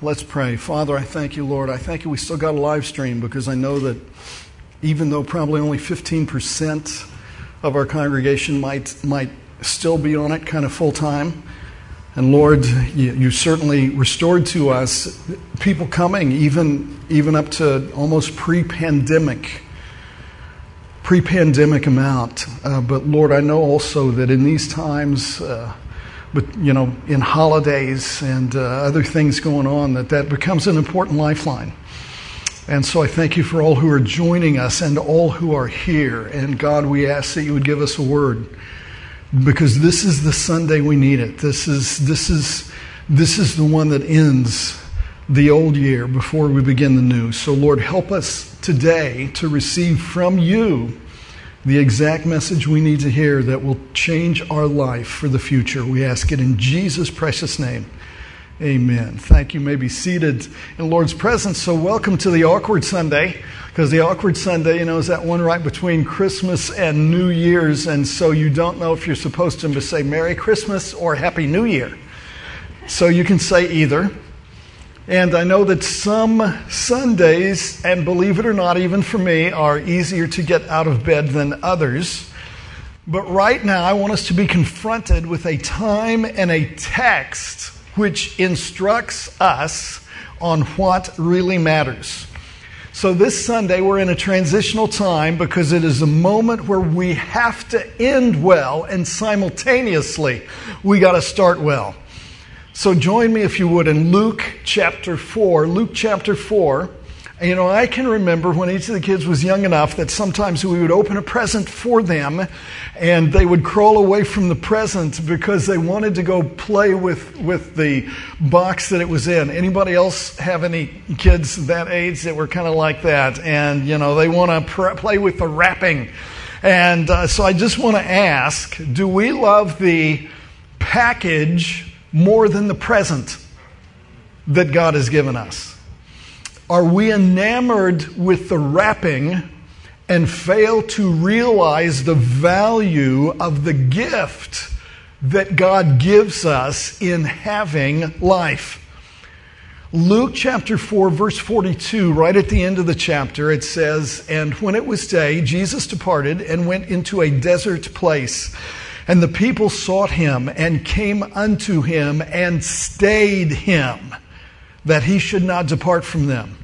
Let's pray. Father, I thank you, Lord. I thank you we still got a live stream because I know that even though probably only 15% of our congregation might, might still be on it kind of full time, and Lord, you, you, certainly restored to us people coming even, even up to almost pre pandemic. Pre pandemic amount. Uh, but Lord, I know also that in these times, uh, but you know, in holidays and uh, other things going on, that that becomes an important lifeline. And so I thank you for all who are joining us and all who are here. And God, we ask that you would give us a word because this is the Sunday we need it. This is this is this is the one that ends the old year before we begin the new. So Lord, help us today to receive from you the exact message we need to hear that will change our life for the future. We ask it in Jesus' precious name. Amen. Thank you. you may be seated in Lord's presence. So, welcome to the awkward Sunday, because the awkward Sunday, you know, is that one right between Christmas and New Year's, and so you don't know if you're supposed to say Merry Christmas or Happy New Year. So, you can say either. And I know that some Sundays, and believe it or not, even for me, are easier to get out of bed than others. But right now, I want us to be confronted with a time and a text which instructs us on what really matters. So, this Sunday, we're in a transitional time because it is a moment where we have to end well and simultaneously we got to start well. So join me, if you would, in Luke chapter 4. Luke chapter 4. You know, I can remember when each of the kids was young enough that sometimes we would open a present for them and they would crawl away from the present because they wanted to go play with, with the box that it was in. Anybody else have any kids that age that were kind of like that? And, you know, they want to pr- play with the wrapping. And uh, so I just want to ask do we love the package more than the present that God has given us? Are we enamored with the wrapping and fail to realize the value of the gift that God gives us in having life? Luke chapter 4, verse 42, right at the end of the chapter, it says, And when it was day, Jesus departed and went into a desert place. And the people sought him and came unto him and stayed him, that he should not depart from them.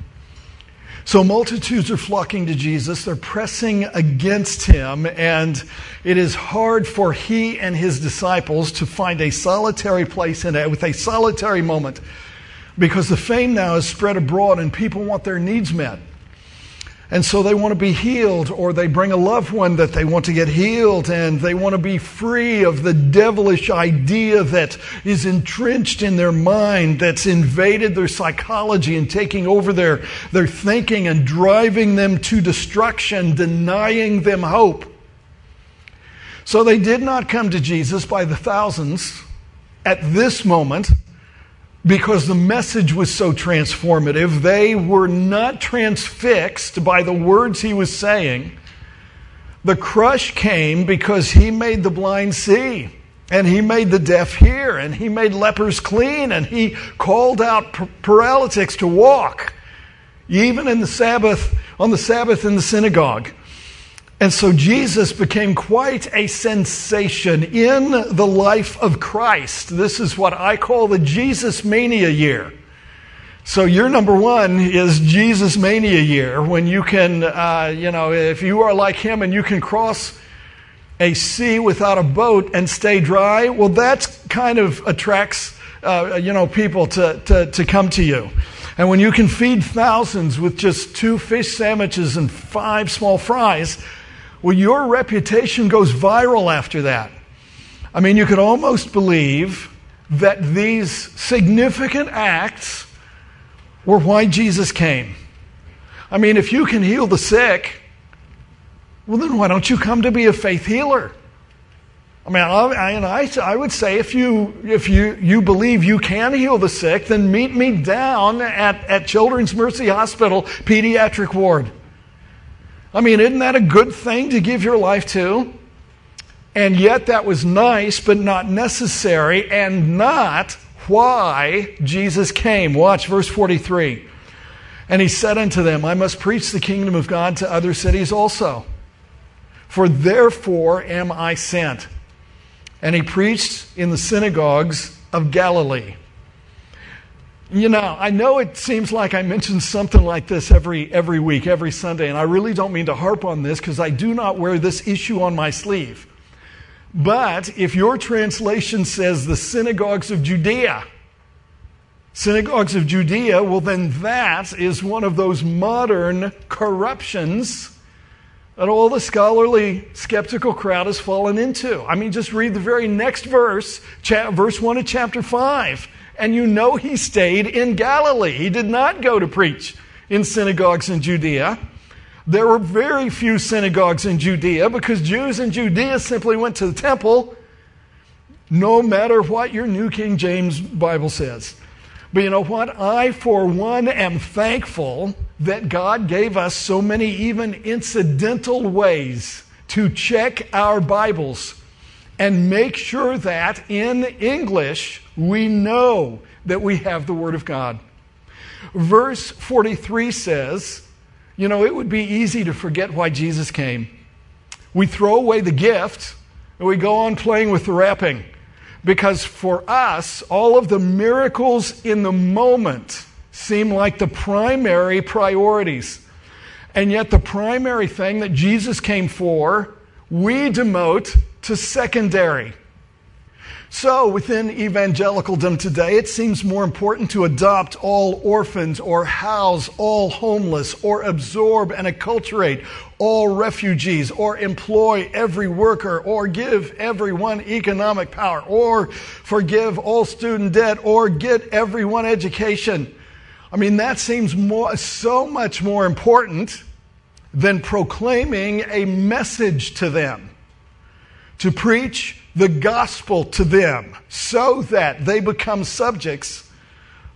So multitudes are flocking to Jesus. They're pressing against him, and it is hard for he and his disciples to find a solitary place in it with a solitary moment because the fame now is spread abroad and people want their needs met. And so they want to be healed, or they bring a loved one that they want to get healed, and they want to be free of the devilish idea that is entrenched in their mind, that's invaded their psychology and taking over their, their thinking and driving them to destruction, denying them hope. So they did not come to Jesus by the thousands at this moment because the message was so transformative. They were not transfixed by the words he was saying. The crush came because he made the blind see, and he made the deaf hear, and he made lepers clean, and he called out paralytics to walk, even in the Sabbath, on the Sabbath in the synagogue. And so Jesus became quite a sensation in the life of Christ. This is what I call the Jesus Mania year. So your number one is Jesus Mania year when you can, uh, you know, if you are like him and you can cross a sea without a boat and stay dry, well, that kind of attracts, uh, you know, people to, to, to come to you. And when you can feed thousands with just two fish sandwiches and five small fries, well, your reputation goes viral after that. I mean, you could almost believe that these significant acts were why Jesus came. I mean, if you can heal the sick, well, then why don't you come to be a faith healer? I mean, I, I, I would say if you, if you, you believe you can heal the sick, then meet me down at, at Children's Mercy Hospital Pediatric Ward. I mean, isn't that a good thing to give your life to? And yet, that was nice, but not necessary, and not why Jesus came. Watch verse 43. And he said unto them, I must preach the kingdom of God to other cities also. For therefore am I sent. And he preached in the synagogues of Galilee. You know, I know it seems like I mention something like this every, every week, every Sunday, and I really don't mean to harp on this because I do not wear this issue on my sleeve. But if your translation says the synagogues of Judea, synagogues of Judea, well, then that is one of those modern corruptions that all the scholarly skeptical crowd has fallen into. I mean, just read the very next verse, cha- verse 1 of chapter 5, and you know he stayed in Galilee. He did not go to preach in synagogues in Judea. There were very few synagogues in Judea because Jews in Judea simply went to the temple no matter what your New King James Bible says. But you know what? I, for one, am thankful that God gave us so many, even incidental ways to check our Bibles and make sure that in English we know that we have the Word of God. Verse 43 says, you know, it would be easy to forget why Jesus came. We throw away the gift and we go on playing with the wrapping. Because for us, all of the miracles in the moment seem like the primary priorities. And yet, the primary thing that Jesus came for, we demote to secondary. So, within evangelicaldom today, it seems more important to adopt all orphans or house all homeless or absorb and acculturate all refugees or employ every worker or give everyone economic power or forgive all student debt or get everyone education. I mean, that seems more, so much more important than proclaiming a message to them. To preach the gospel to them so that they become subjects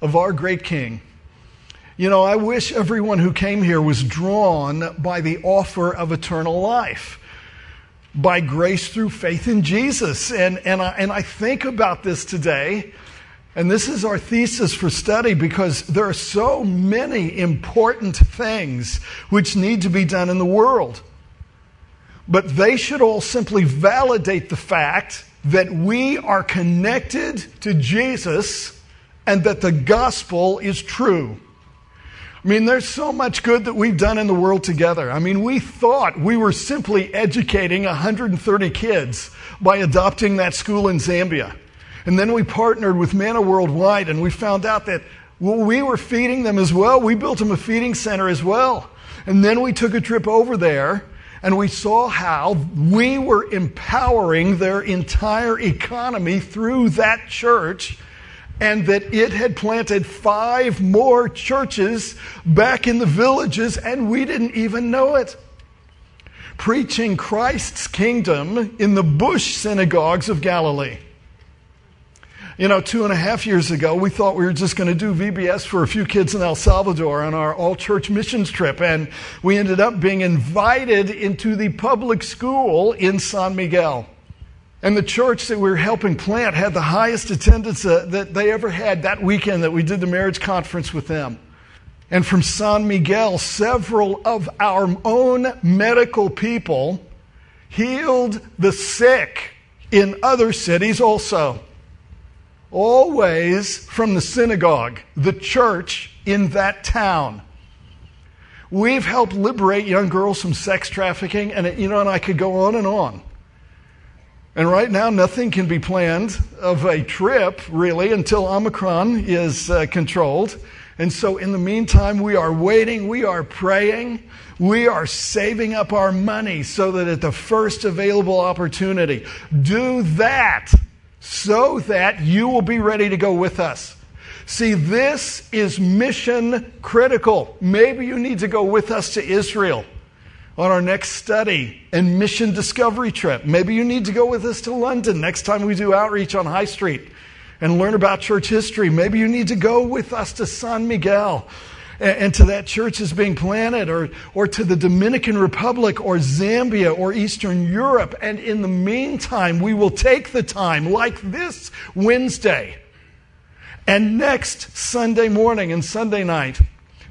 of our great King. You know, I wish everyone who came here was drawn by the offer of eternal life, by grace through faith in Jesus. And, and, I, and I think about this today, and this is our thesis for study because there are so many important things which need to be done in the world. But they should all simply validate the fact that we are connected to Jesus and that the gospel is true. I mean, there's so much good that we've done in the world together. I mean, we thought we were simply educating 130 kids by adopting that school in Zambia. And then we partnered with Manna Worldwide and we found out that well, we were feeding them as well. We built them a feeding center as well. And then we took a trip over there and we saw how we were empowering their entire economy through that church and that it had planted five more churches back in the villages and we didn't even know it. Preaching Christ's kingdom in the bush synagogues of Galilee. You know, two and a half years ago, we thought we were just going to do VBS for a few kids in El Salvador on our all church missions trip. And we ended up being invited into the public school in San Miguel. And the church that we were helping plant had the highest attendance uh, that they ever had that weekend that we did the marriage conference with them. And from San Miguel, several of our own medical people healed the sick in other cities also always from the synagogue, the church in that town. We've helped liberate young girls from sex trafficking, and you know, and I could go on and on. And right now, nothing can be planned of a trip really until Omicron is uh, controlled. And so, in the meantime, we are waiting, we are praying, we are saving up our money so that at the first available opportunity, do that so that you will be ready to go with us. See, this is mission critical. Maybe you need to go with us to Israel on our next study and mission discovery trip. Maybe you need to go with us to London next time we do outreach on High Street and learn about church history. Maybe you need to go with us to San Miguel and to that church is being planted, or, or to the Dominican Republic, or Zambia, or Eastern Europe. And in the meantime, we will take the time, like this Wednesday, and next Sunday morning and Sunday night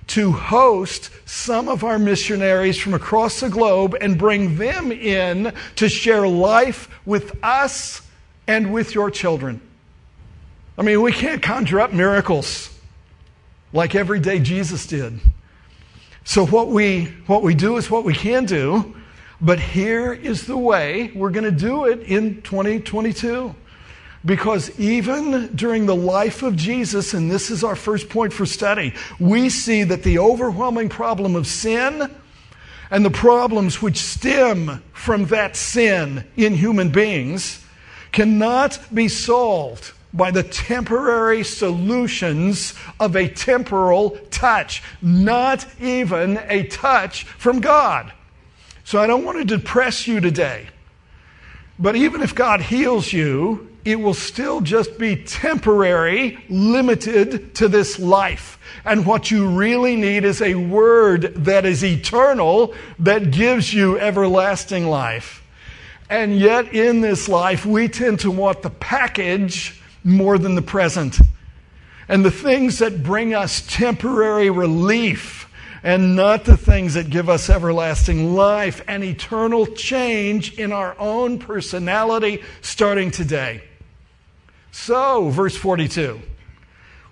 to host some of our missionaries from across the globe and bring them in to share life with us and with your children. I mean, we can't conjure up miracles like every day Jesus did. So what we what we do is what we can do, but here is the way we're going to do it in 2022. Because even during the life of Jesus, and this is our first point for study, we see that the overwhelming problem of sin and the problems which stem from that sin in human beings cannot be solved by the temporary solutions of a temporal touch, not even a touch from God. So I don't want to depress you today. But even if God heals you, it will still just be temporary, limited to this life. And what you really need is a word that is eternal, that gives you everlasting life. And yet, in this life, we tend to want the package more than the present. And the things that bring us temporary relief and not the things that give us everlasting life and eternal change in our own personality starting today. So, verse 42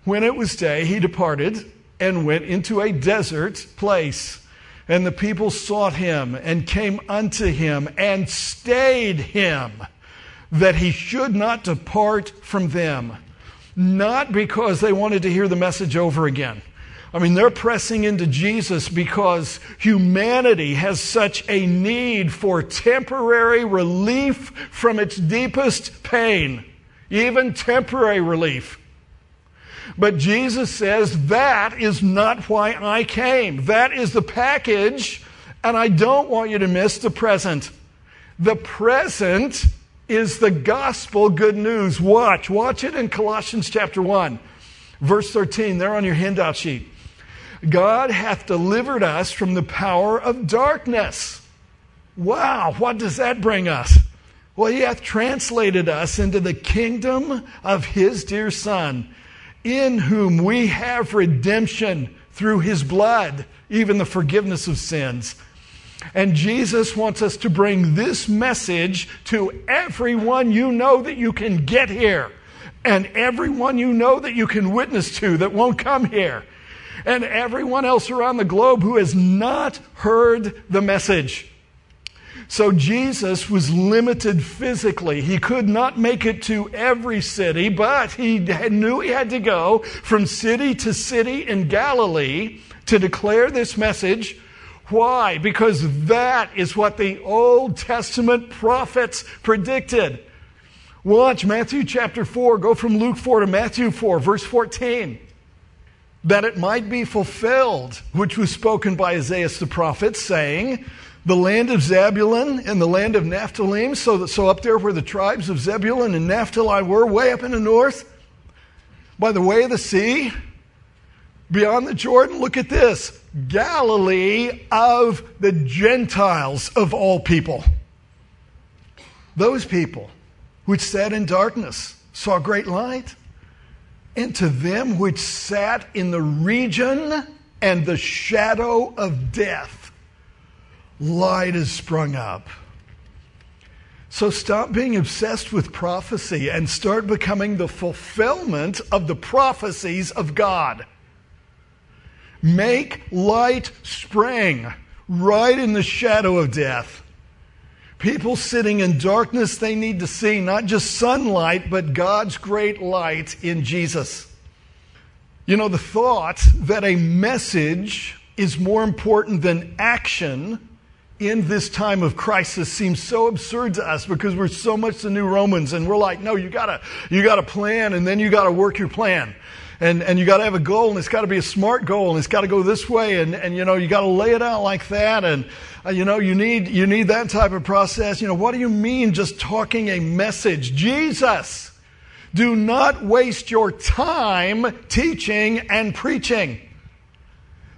When it was day, he departed and went into a desert place. And the people sought him and came unto him and stayed him that he should not depart from them. Not because they wanted to hear the message over again. I mean, they're pressing into Jesus because humanity has such a need for temporary relief from its deepest pain even temporary relief. But Jesus says, That is not why I came. That is the package, and I don't want you to miss the present. The present is the gospel good news. Watch. Watch it in Colossians chapter 1, verse 13. There on your handout sheet. God hath delivered us from the power of darkness. Wow, what does that bring us? Well, he hath translated us into the kingdom of his dear Son, in whom we have redemption through his blood, even the forgiveness of sins. And Jesus wants us to bring this message to everyone you know that you can get here, and everyone you know that you can witness to that won't come here, and everyone else around the globe who has not heard the message. So Jesus was limited physically. He could not make it to every city, but he knew he had to go from city to city in Galilee to declare this message. Why? Because that is what the Old Testament prophets predicted. Watch Matthew chapter 4, go from Luke 4 to Matthew 4, verse 14. That it might be fulfilled, which was spoken by Isaiah the prophet, saying, the land of Zebulun and the land of Naphtali. So, that, so up there where the tribes of Zebulun and Naphtali were, way up in the north, by the way of the sea, beyond the Jordan, look at this Galilee of the Gentiles of all people. Those people which sat in darkness saw great light. And to them which sat in the region and the shadow of death, light has sprung up. So stop being obsessed with prophecy and start becoming the fulfillment of the prophecies of God. Make light spring right in the shadow of death. People sitting in darkness, they need to see not just sunlight, but God's great light in Jesus. You know, the thought that a message is more important than action in this time of crisis seems so absurd to us because we're so much the new Romans and we're like, no, you gotta, you gotta plan and then you gotta work your plan. And, and you gotta have a goal and it's gotta be a smart goal and it's gotta go this way and, and you know, you gotta lay it out like that and, uh, you know, you need, you need that type of process. You know, what do you mean just talking a message? Jesus! Do not waste your time teaching and preaching.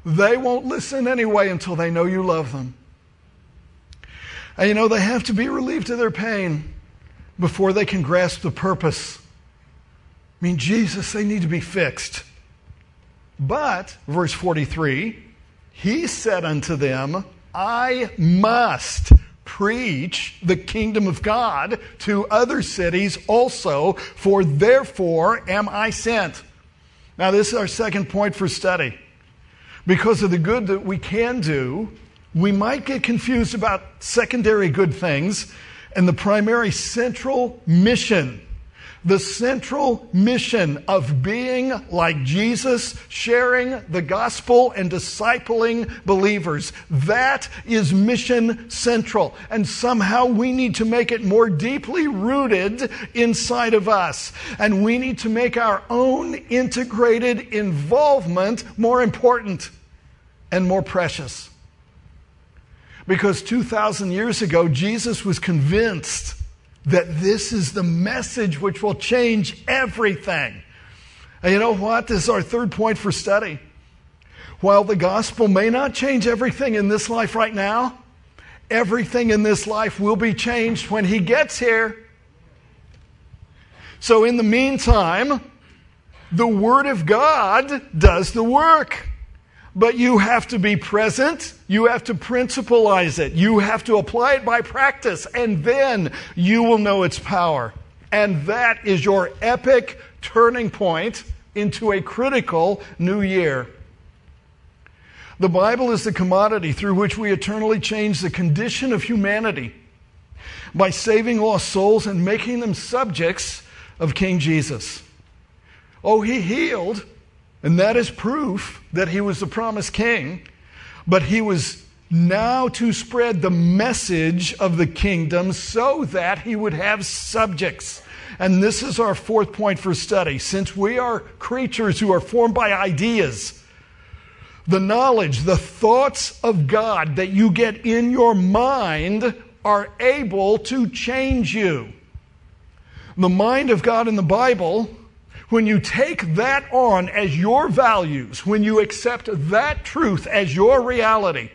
They won't listen anyway until they know you love them. And you know, they have to be relieved of their pain before they can grasp the purpose I mean, Jesus, they need to be fixed. But, verse 43, he said unto them, I must preach the kingdom of God to other cities also, for therefore am I sent. Now, this is our second point for study. Because of the good that we can do, we might get confused about secondary good things and the primary central mission the central mission of being like Jesus, sharing the gospel and discipling believers. That is mission central. And somehow we need to make it more deeply rooted inside of us. And we need to make our own integrated involvement more important and more precious. Because 2,000 years ago, Jesus was convinced that this is the message which will change everything. And you know what? This is our third point for study. While the gospel may not change everything in this life right now, everything in this life will be changed when he gets here. So, in the meantime, the Word of God does the work. But you have to be present. You have to principalize it. You have to apply it by practice. And then you will know its power. And that is your epic turning point into a critical new year. The Bible is the commodity through which we eternally change the condition of humanity by saving lost souls and making them subjects of King Jesus. Oh, he healed and that is proof that he was the promised king, but he was now to spread the message of the kingdom so that he would have subjects. And this is our fourth point for study. Since we are creatures who are formed by ideas, the knowledge, the thoughts of God that you get in your mind are able to change you. The mind of God in the Bible when you take that on as your values, when you accept that truth as your reality,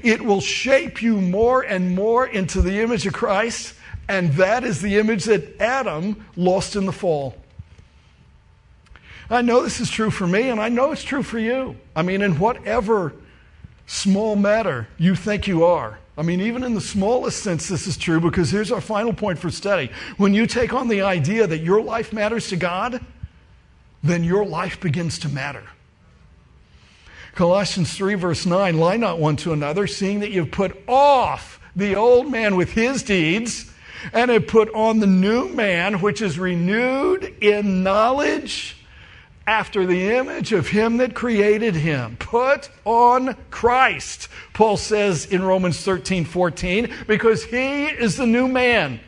it will shape you more and more into the image of Christ, and that is the image that Adam lost in the fall. I know this is true for me, and I know it's true for you. I mean, in whatever small matter you think you are. I mean, even in the smallest sense, this is true because here's our final point for study. When you take on the idea that your life matters to God, then your life begins to matter. Colossians 3, verse 9 lie not one to another, seeing that you've put off the old man with his deeds and have put on the new man, which is renewed in knowledge after the image of him that created him. Put on Christ, Paul says in Romans 13, 14, because he is the new man.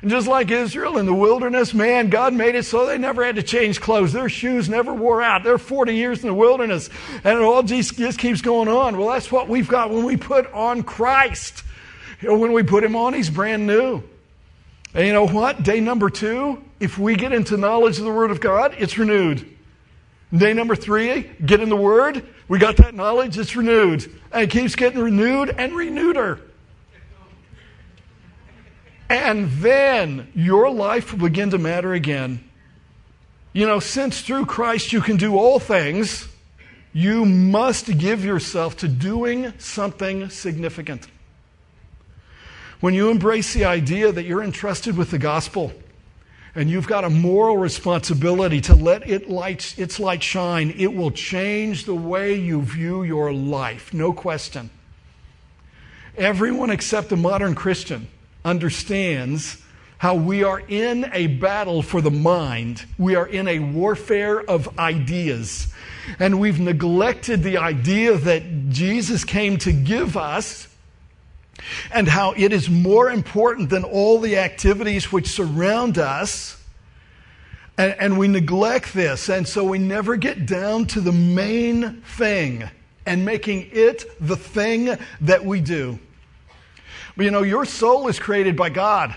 And just like Israel in the wilderness, man, God made it so they never had to change clothes. Their shoes never wore out. They're 40 years in the wilderness. And it all just, just keeps going on. Well, that's what we've got when we put on Christ. You know, when we put him on, he's brand new. And you know what? Day number two, if we get into knowledge of the Word of God, it's renewed. Day number three, get in the Word. We got that knowledge, it's renewed. And it keeps getting renewed and reneweder. And then your life will begin to matter again. You know, since through Christ you can do all things, you must give yourself to doing something significant. When you embrace the idea that you're entrusted with the gospel and you've got a moral responsibility to let it light, its light shine, it will change the way you view your life, no question. Everyone except a modern Christian understands how we are in a battle for the mind. We are in a warfare of ideas. And we've neglected the idea that Jesus came to give us and how it is more important than all the activities which surround us. And, and, we neglect this. And so we never get down to the main thing and making it the thing that we do. But you know, your soul is created by God.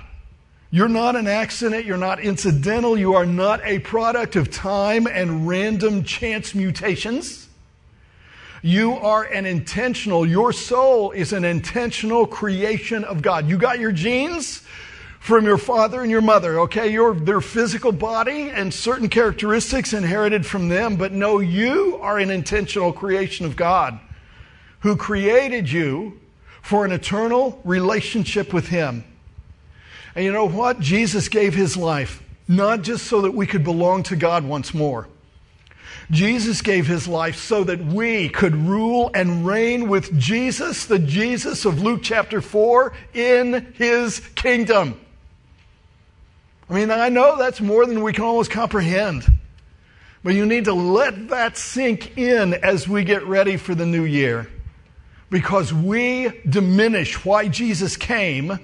You're not an accident. You're not incidental. You are not a product of time and random chance mutations. You are an intentional, your soul is an intentional creation of God. You got your genes from your father and your mother, okay? Your, their physical body and certain characteristics inherited from them, but no, you are an intentional creation of God who created you for an eternal relationship with Him. And you know what? Jesus gave His life not just so that we could belong to God once more. Jesus gave his life so that we could rule and reign with Jesus, the Jesus of Luke chapter 4, in his kingdom. I mean, I know that's more than we can almost comprehend. But you need to let that sink in as we get ready for the new year. Because we diminish why Jesus came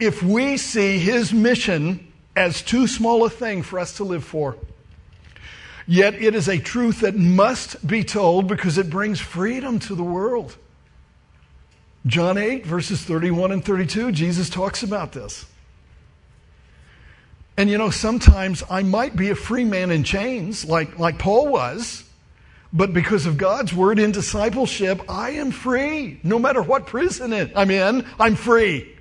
if we see his mission as too small a thing for us to live for. Yet it is a truth that must be told because it brings freedom to the world. John 8, verses 31 and 32, Jesus talks about this. And you know, sometimes I might be a free man in chains, like, like Paul was, but because of God's word in discipleship, I am free. No matter what prison I'm in, I'm free.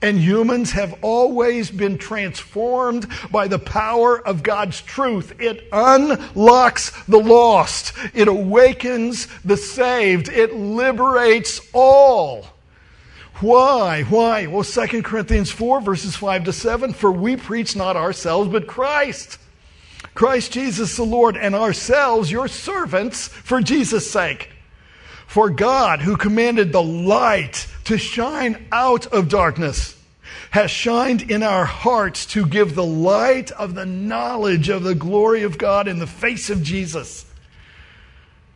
And humans have always been transformed by the power of God's truth. It unlocks the lost. It awakens the saved. It liberates all. Why? Why? Well, 2 Corinthians 4, verses 5 to 7 For we preach not ourselves, but Christ. Christ Jesus the Lord, and ourselves your servants for Jesus' sake. For God, who commanded the light to shine out of darkness, has shined in our hearts to give the light of the knowledge of the glory of God in the face of Jesus.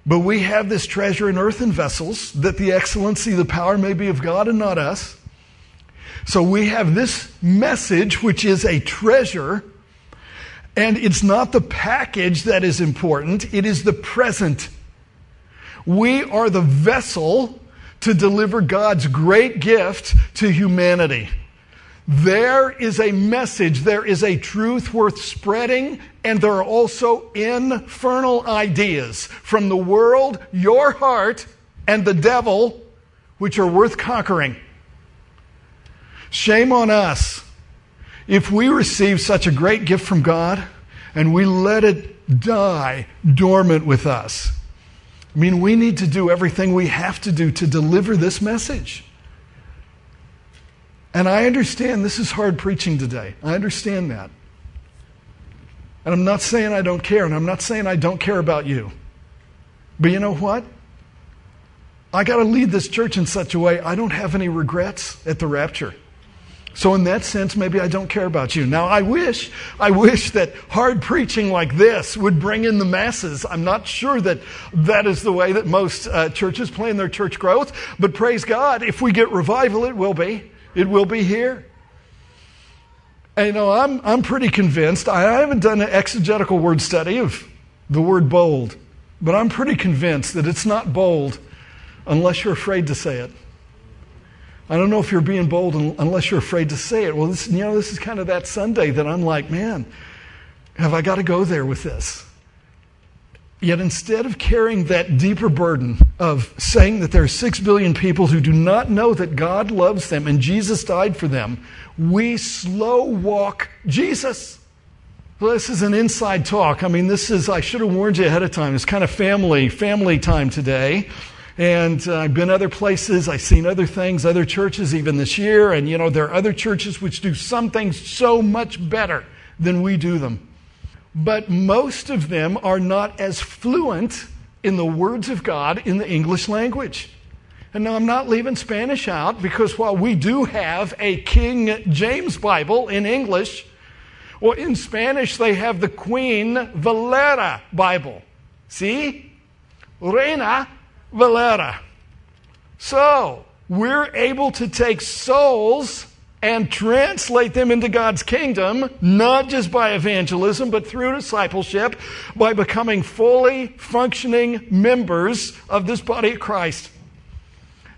But we have this treasure in earthen vessels, that the excellency, the power may be of God and not us. So we have this message, which is a treasure, and it's not the package that is important, it is the present. We are the vessel to deliver God's great gift to humanity. There is a message, there is a truth worth spreading, and there are also infernal ideas from the world, your heart, and the devil, which are worth conquering. Shame on us if we receive such a great gift from God and we let it die dormant with us. I mean, we need to do everything we have to do to deliver this message. And I understand this is hard preaching today. I understand that. And I'm not saying I don't care, and I'm not saying I don't care about you. But you know what? I got to lead this church in such a way I don't have any regrets at the rapture. So in that sense, maybe I don't care about you. Now I wish, I wish that hard preaching like this would bring in the masses. I'm not sure that that is the way that most uh, churches plan their church growth, but praise God, if we get revival, it will be. It will be here. And you know, I'm, I'm pretty convinced. I haven't done an exegetical word study of the word bold, but I'm pretty convinced that it's not bold unless you're afraid to say it. I don't know if you're being bold unless you're afraid to say it. Well, this, you know, this is kind of that Sunday that I'm like, man, have I got to go there with this? Yet instead of carrying that deeper burden of saying that there are six billion people who do not know that God loves them and Jesus died for them, we slow walk Jesus. Well, this is an inside talk. I mean, this is, I should have warned you ahead of time. It's kind of family, family time today. And uh, I've been other places. I've seen other things, other churches even this year. And, you know, there are other churches which do some things so much better than we do them but most of them are not as fluent in the words of God in the English language. And now I'm not leaving Spanish out because while we do have a King James Bible in English, well, in Spanish they have the Queen Valera Bible. See? Reina Valera. So, we're able to take souls and translate them into God's kingdom, not just by evangelism, but through discipleship, by becoming fully functioning members of this body of Christ.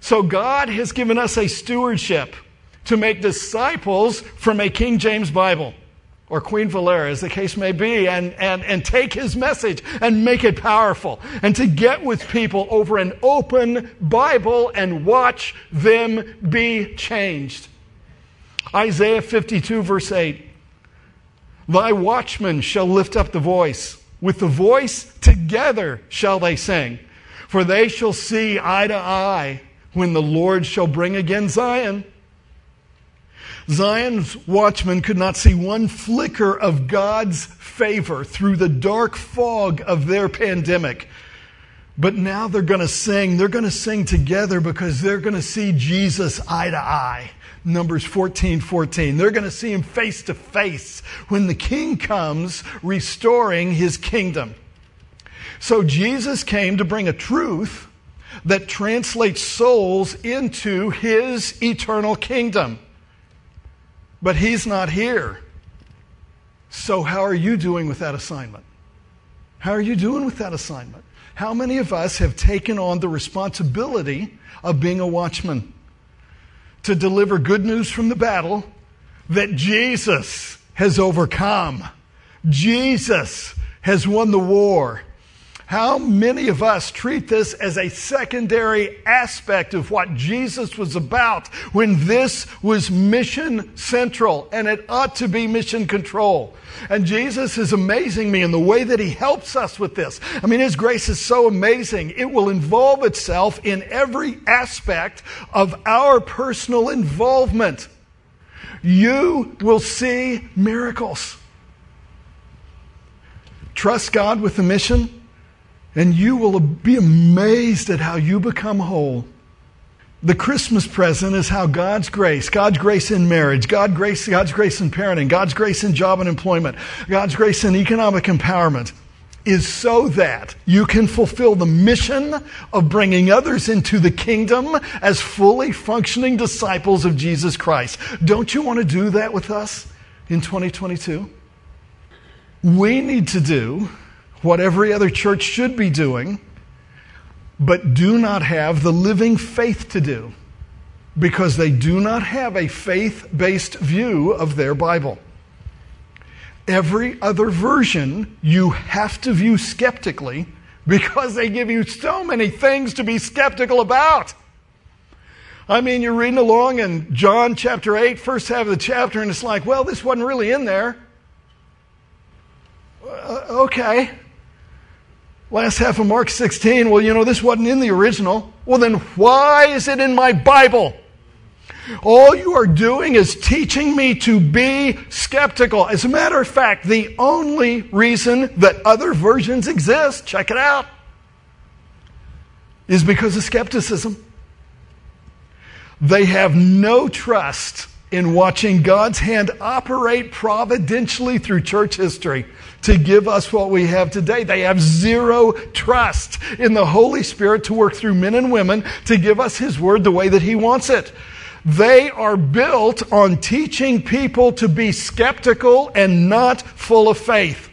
So God has given us a stewardship to make disciples from a King James Bible or Queen Valera, as the case may be, and, and, and take his message and make it powerful, and to get with people over an open Bible and watch them be changed. Isaiah 52, verse 8 Thy watchmen shall lift up the voice. With the voice together shall they sing. For they shall see eye to eye when the Lord shall bring again Zion. Zion's watchmen could not see one flicker of God's favor through the dark fog of their pandemic. But now they're going to sing. They're going to sing together because they're going to see Jesus eye to eye. Numbers 14, 14. They're going to see him face to face when the king comes restoring his kingdom. So Jesus came to bring a truth that translates souls into his eternal kingdom. But he's not here. So, how are you doing with that assignment? How are you doing with that assignment? How many of us have taken on the responsibility of being a watchman? to deliver good news from the battle that Jesus has overcome. Jesus has won the war. How many of us treat this as a secondary aspect of what Jesus was about when this was mission central and it ought to be mission control? And Jesus is amazing me in the way that he helps us with this. I mean, his grace is so amazing. It will involve itself in every aspect of our personal involvement. You will see miracles. Trust God with the mission and you will be amazed at how you become whole. The Christmas present is how God's grace, God's grace in marriage, God's grace, God's grace in parenting, God's grace in job and employment, God's grace in economic empowerment is so that you can fulfill the mission of bringing others into the kingdom as fully functioning disciples of Jesus Christ. Don't you want to do that with us in 2022? We need to do what every other church should be doing, but do not have the living faith to do because they do not have a faith based view of their Bible. Every other version you have to view skeptically because they give you so many things to be skeptical about. I mean, you're reading along in John chapter 8, first half of the chapter, and it's like, well, this wasn't really in there. Uh, okay. Last half of Mark 16, well, you know, this wasn't in the original. Well, then why is it in my Bible? All you are doing is teaching me to be skeptical. As a matter of fact, the only reason that other versions exist, check it out, is because of skepticism. They have no trust in watching God's hand operate providentially through church history to give us what we have today. They have zero trust in the Holy Spirit to work through men and women to give us His Word the way that He wants it. They are built on teaching people to be skeptical and not full of faith.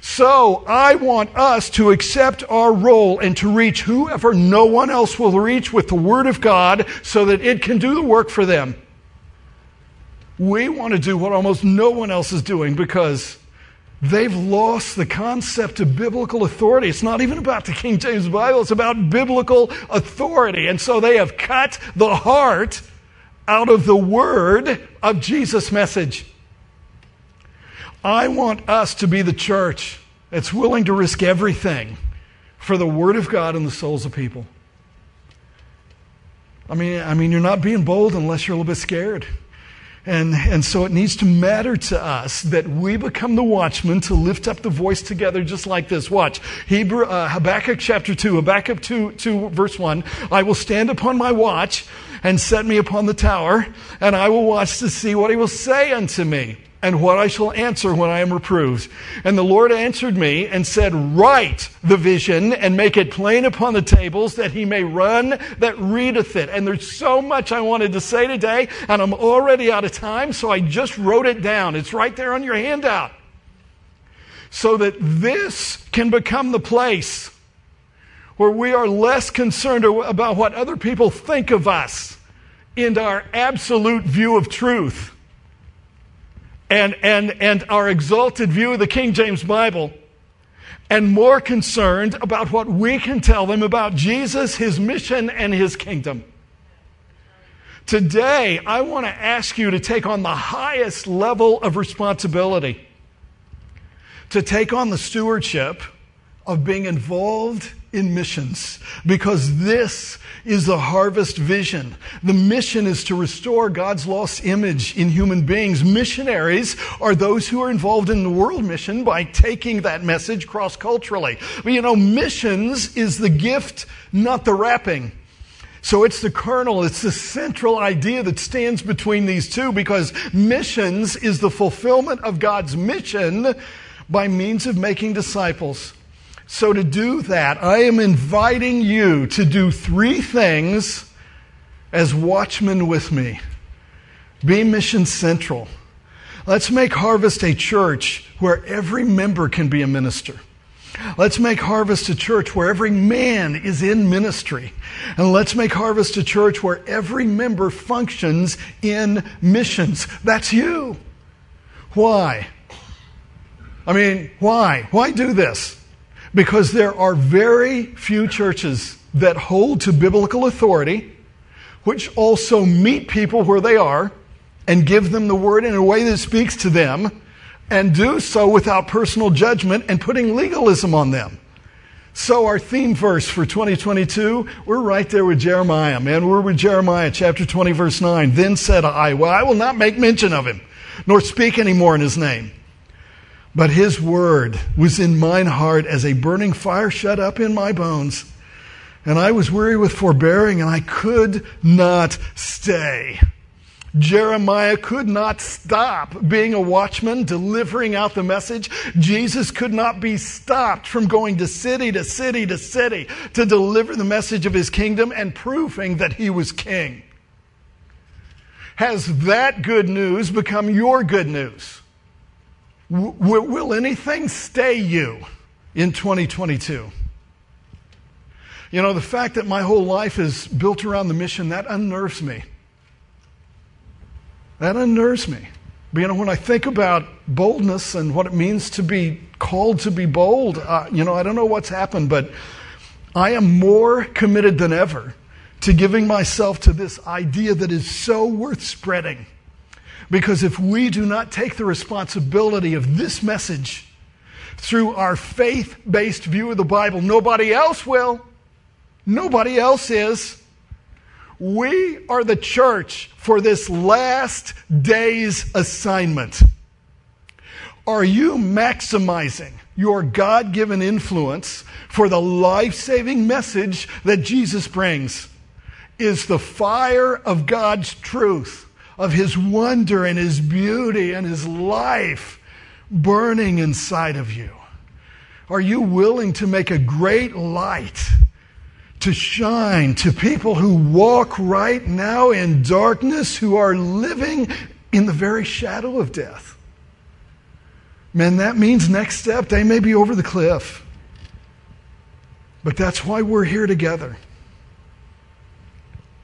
So I want us to accept our role and to reach whoever no one else will reach with the Word of God so that it can do the work for them. We want to do what almost no one else is doing because They've lost the concept of biblical authority. It's not even about the King James Bible, it's about biblical authority. And so they have cut the heart out of the word of Jesus' message. I want us to be the church that's willing to risk everything for the word of God and the souls of people. I mean, I mean, you're not being bold unless you're a little bit scared. And, and so it needs to matter to us that we become the watchmen to lift up the voice together just like this. Watch. Hebrew, uh, Habakkuk chapter 2, Habakkuk 2, 2, verse 1. I will stand upon my watch and set me upon the tower, and I will watch to see what he will say unto me and what I shall answer when I am reproved. And the Lord answered me and said, Write the vision and make it plain upon the tables that he may run that readeth it. And there's so much I wanted to say today, and I'm already out of time, so I just wrote it down. It's right there on your handout. So that this can become the place where we are less concerned about what other people think of us in our absolute view of truth and, and, and our exalted view of the King James Bible and more concerned about what we can tell them about Jesus, his mission, and his kingdom. Today, I want to ask you to take on the highest level of responsibility, to take on the stewardship of being involved in missions because this is the harvest vision. The mission is to restore God's lost image in human beings. Missionaries are those who are involved in the world mission by taking that message cross culturally. But you know, missions is the gift, not the wrapping. So it's the kernel, it's the central idea that stands between these two because missions is the fulfillment of God's mission by means of making disciples. So, to do that, I am inviting you to do three things as watchmen with me. Be mission central. Let's make Harvest a church where every member can be a minister. Let's make Harvest a church where every man is in ministry. And let's make Harvest a church where every member functions in missions. That's you. Why? I mean, why? Why do this? Because there are very few churches that hold to biblical authority, which also meet people where they are and give them the word in a way that speaks to them, and do so without personal judgment and putting legalism on them. So, our theme verse for 2022, we're right there with Jeremiah, man. We're with Jeremiah chapter 20, verse 9. Then said I, Well, I will not make mention of him, nor speak any more in his name. But his word was in mine heart as a burning fire shut up in my bones. And I was weary with forbearing, and I could not stay. Jeremiah could not stop being a watchman, delivering out the message. Jesus could not be stopped from going to city to city to city to deliver the message of his kingdom and proving that he was king. Has that good news become your good news? W- will anything stay you in 2022? You know, the fact that my whole life is built around the mission, that unnerves me. That unnerves me. But, you know, when I think about boldness and what it means to be called to be bold, uh, you know, I don't know what's happened, but I am more committed than ever to giving myself to this idea that is so worth spreading because if we do not take the responsibility of this message through our faith based view of the Bible, nobody else will. Nobody else is. We are the church for this last day's assignment. Are you maximizing your God given influence for the life saving message that Jesus brings? Is the fire of God's truth of His wonder and His beauty and His life burning inside of you? Are you willing to make a great light to shine to people who walk right now in darkness, who are living in the very shadow of death? Man, that means next step, they may be over the cliff. But that's why we're here together.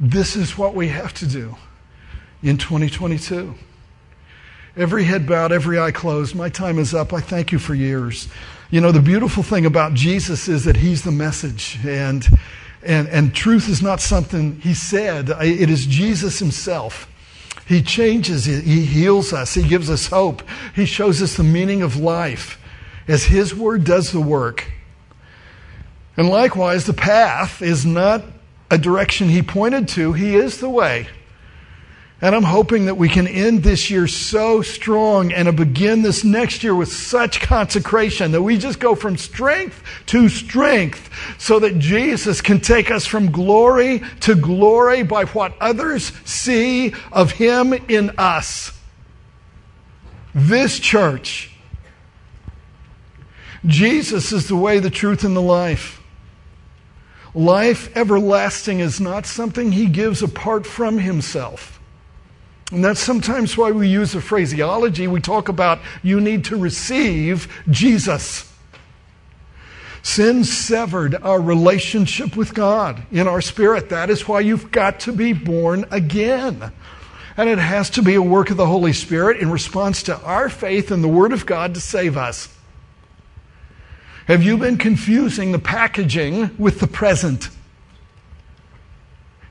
This is what we have to do in 2022. Every head bowed, every eye closed. My time is up. I thank you for years. You know, the beautiful thing about Jesus is that he's the message. And, and, and truth is not something he said, it is Jesus himself. He changes, he heals us, he gives us hope, he shows us the meaning of life as his word does the work. And likewise, the path is not a direction he pointed to, he is the way. And I'm hoping that we can end this year so strong and begin this next year with such consecration that we just go from strength to strength so that Jesus can take us from glory to glory by what others see of Him in us. This church, Jesus is the way, the truth, and the life. Life everlasting is not something He gives apart from Himself. And that's sometimes why we use the phraseology. We talk about you need to receive Jesus. Sin severed our relationship with God in our spirit. That is why you've got to be born again. And it has to be a work of the Holy Spirit in response to our faith in the Word of God to save us. Have you been confusing the packaging with the present?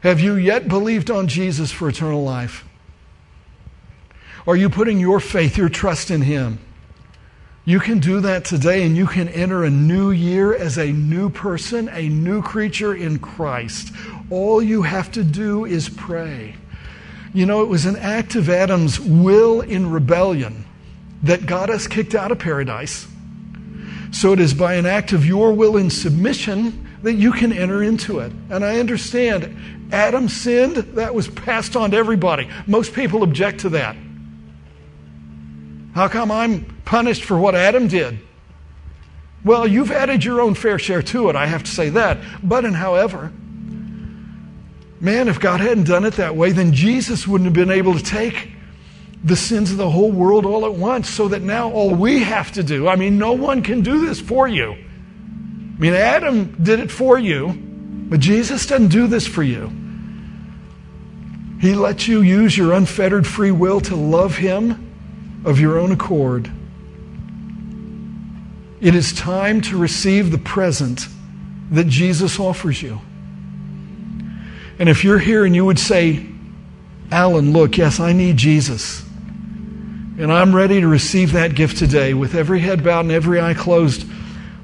Have you yet believed on Jesus for eternal life? Are you putting your faith, your trust in Him? You can do that today and you can enter a new year as a new person, a new creature in Christ. All you have to do is pray. You know, it was an act of Adam's will in rebellion that got us kicked out of paradise. So it is by an act of your will in submission that you can enter into it. And I understand Adam sinned, that was passed on to everybody. Most people object to that. How come I'm punished for what Adam did? Well, you've added your own fair share to it, I have to say that. But in however, man, if God hadn't done it that way, then Jesus wouldn't have been able to take the sins of the whole world all at once, so that now all we have to do, I mean, no one can do this for you. I mean, Adam did it for you, but Jesus doesn't do this for you. He lets you use your unfettered free will to love Him of your own accord. It is time to receive the present that Jesus offers you. And if you're here and you would say, Alan, look, yes, I need Jesus. And I'm ready to receive that gift today with every head bowed and every eye closed.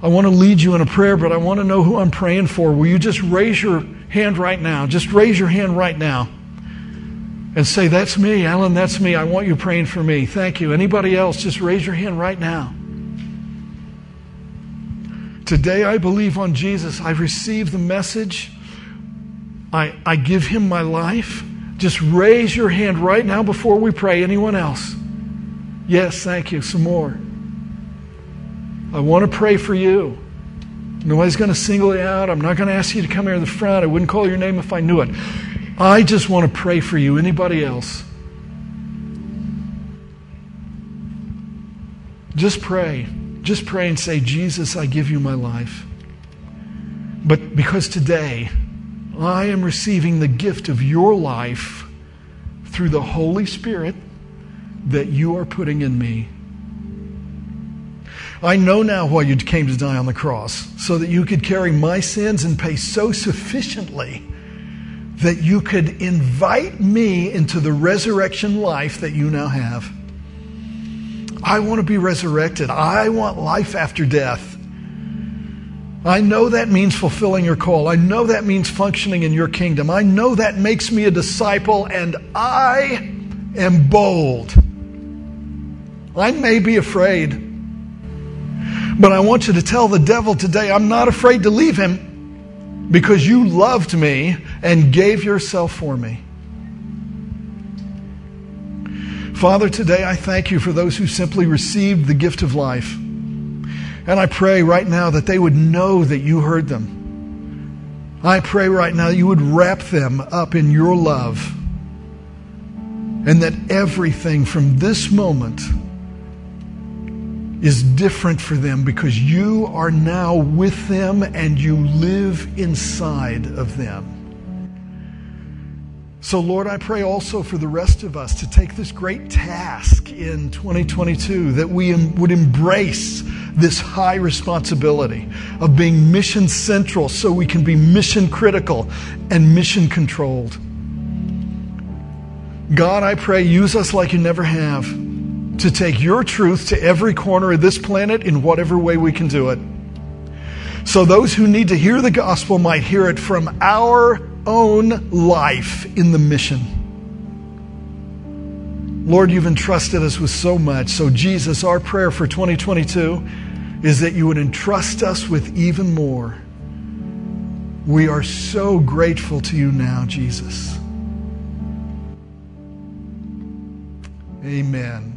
I want to lead you in a prayer, but I want to know who I'm praying for. Will you just raise your hand right now? Just raise your hand right now and say, That's me, Alan, that's me. I want you praying for me. Thank you. Anybody else, just raise your hand right now. Today I believe on Jesus. I receive the message. I, I give him my life. Just raise your hand right now before we pray. Anyone else? Yes, thank you. Some more. I want to pray for you. Nobody's going to single you out. I'm not going to ask you to come here to the front. I wouldn't call your name if I knew it. I just want to pray for you. Anybody else? Just pray. Just pray and say, Jesus, I give you my life. But because today I am receiving the gift of your life through the Holy Spirit that you are putting in me. I know now why you came to die on the cross, so that you could carry my sins and pay so sufficiently that you could invite me into the resurrection life that you now have. I want to be resurrected. I want life after death. I know that means fulfilling your call. I know that means functioning in your kingdom. I know that makes me a disciple, and I am bold. I may be afraid, but I want you to tell the devil today I'm not afraid to leave him because you loved me and gave yourself for me. Father, today I thank you for those who simply received the gift of life. And I pray right now that they would know that you heard them. I pray right now you would wrap them up in your love. And that everything from this moment is different for them because you are now with them and you live inside of them. So, Lord, I pray also for the rest of us to take this great task in 2022 that we would embrace this high responsibility of being mission central so we can be mission critical and mission controlled. God, I pray, use us like you never have to take your truth to every corner of this planet in whatever way we can do it. So those who need to hear the gospel might hear it from our own life in the mission. Lord, you've entrusted us with so much. So, Jesus, our prayer for 2022 is that you would entrust us with even more. We are so grateful to you now, Jesus. Amen.